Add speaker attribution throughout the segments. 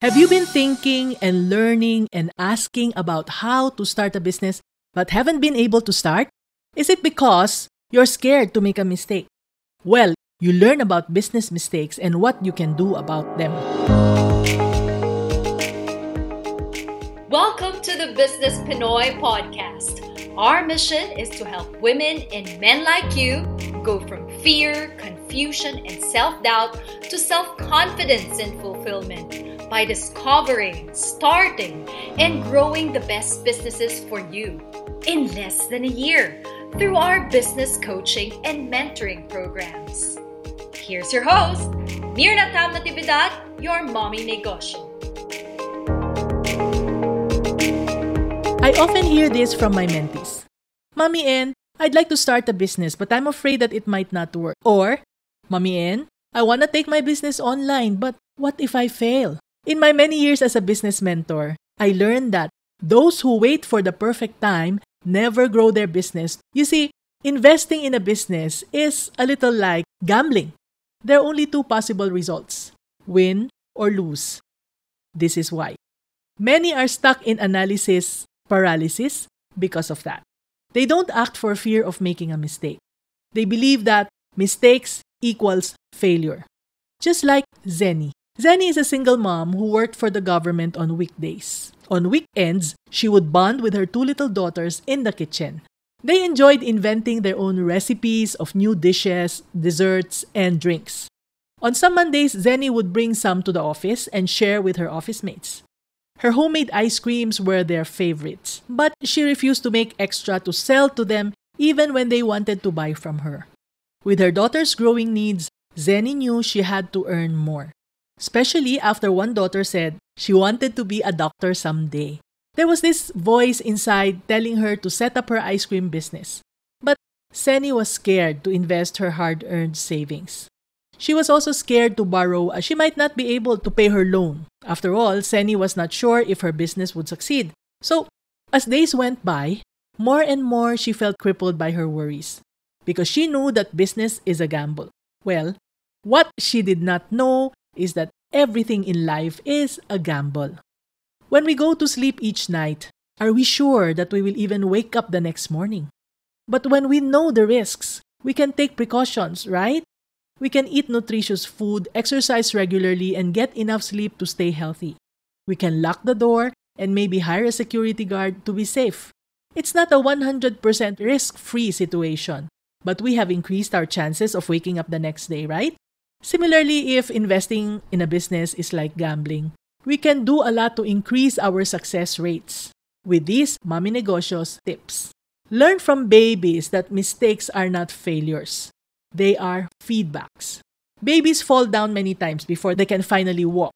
Speaker 1: Have you been thinking and learning and asking about how to start a business but haven't been able to start? Is it because you're scared to make a mistake? Well, you learn about business mistakes and what you can do about them.
Speaker 2: Welcome to the Business Pinoy podcast. Our mission is to help women and men like you go from fear, confusion, and self doubt to self confidence and fulfillment by discovering, starting, and growing the best businesses for you in less than a year through our business coaching and mentoring programs. Here's your host, Myrna Tam Natividad, your mommy negosyo.
Speaker 1: I often hear this from my mentees. Mommy N, I'd like to start a business, but I'm afraid that it might not work. Or, Mommy N, I want to take my business online, but what if I fail? In my many years as a business mentor, I learned that those who wait for the perfect time never grow their business. You see, investing in a business is a little like gambling. There are only two possible results win or lose. This is why. Many are stuck in analysis paralysis because of that. They don't act for fear of making a mistake. They believe that mistakes equals failure. Just like Zenny. Zenny is a single mom who worked for the government on weekdays. On weekends, she would bond with her two little daughters in the kitchen. They enjoyed inventing their own recipes of new dishes, desserts, and drinks. On some Mondays, Zenny would bring some to the office and share with her office mates. Her homemade ice creams were their favorites, but she refused to make extra to sell to them even when they wanted to buy from her. With her daughter's growing needs, Zenny knew she had to earn more especially after one daughter said she wanted to be a doctor someday. There was this voice inside telling her to set up her ice cream business. But Zenny was scared to invest her hard earned savings. She was also scared to borrow as she might not be able to pay her loan. After all, Zenny was not sure if her business would succeed. So, as days went by, more and more she felt crippled by her worries because she knew that business is a gamble. Well, what she did not know is that everything in life is a gamble. When we go to sleep each night, are we sure that we will even wake up the next morning? But when we know the risks, we can take precautions, right? We can eat nutritious food, exercise regularly, and get enough sleep to stay healthy. We can lock the door and maybe hire a security guard to be safe. It's not a 100% risk free situation, but we have increased our chances of waking up the next day, right? Similarly, if investing in a business is like gambling, we can do a lot to increase our success rates with these Mommy Negosyo tips. Learn from babies that mistakes are not failures. They are feedbacks. Babies fall down many times before they can finally walk.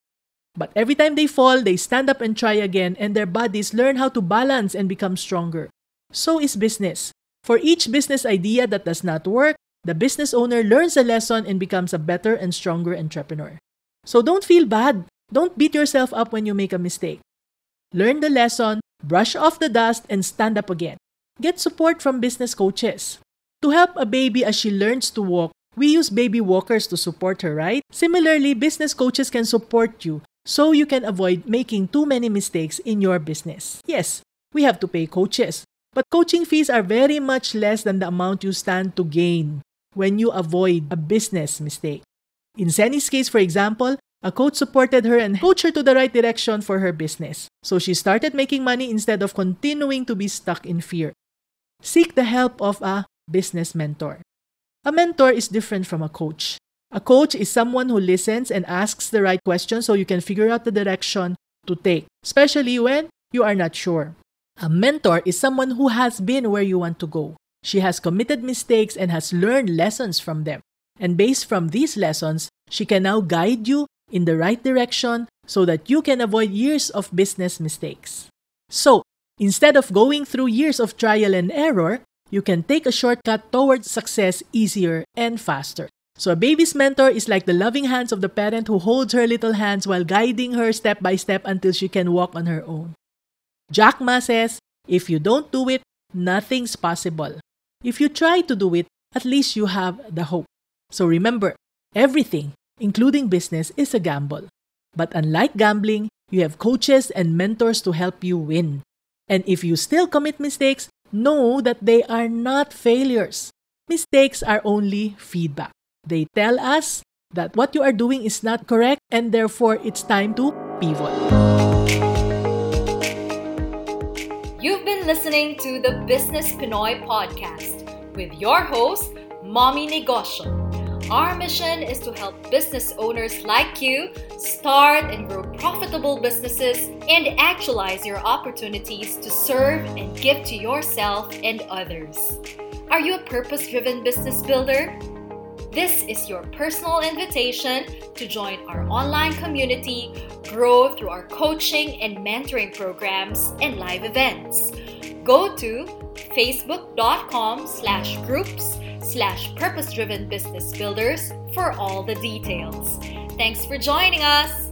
Speaker 1: But every time they fall, they stand up and try again, and their bodies learn how to balance and become stronger. So is business. For each business idea that does not work, the business owner learns a lesson and becomes a better and stronger entrepreneur. So don't feel bad. Don't beat yourself up when you make a mistake. Learn the lesson, brush off the dust, and stand up again. Get support from business coaches. To help a baby as she learns to walk, we use baby walkers to support her, right? Similarly, business coaches can support you so you can avoid making too many mistakes in your business. Yes, we have to pay coaches, but coaching fees are very much less than the amount you stand to gain when you avoid a business mistake. In Zenny's case, for example, a coach supported her and coached her to the right direction for her business. So she started making money instead of continuing to be stuck in fear. Seek the help of a business mentor. A mentor is different from a coach. A coach is someone who listens and asks the right questions so you can figure out the direction to take, especially when you are not sure. A mentor is someone who has been where you want to go. She has committed mistakes and has learned lessons from them. And based from these lessons, she can now guide you in the right direction so that you can avoid years of business mistakes. So, instead of going through years of trial and error, you can take a shortcut towards success easier and faster. So, a baby's mentor is like the loving hands of the parent who holds her little hands while guiding her step by step until she can walk on her own. Jack Ma says, if you don't do it, nothing's possible. If you try to do it, at least you have the hope. So remember, everything, including business, is a gamble. But unlike gambling, You have coaches and mentors to help you win. And if you still commit mistakes, know that they are not failures. Mistakes are only feedback. They tell us that what you are doing is not correct and therefore it's time to pivot.
Speaker 2: You've been listening to the Business Pinoy podcast with your host, Mommy Negosyo. Our mission is to help business owners like you start and grow profitable businesses and actualize your opportunities to serve and give to yourself and others. Are you a purpose driven business builder? This is your personal invitation to join our online community, grow through our coaching and mentoring programs and live events. Go to facebook.com slash groups slash purpose driven business builders for all the details. Thanks for joining us.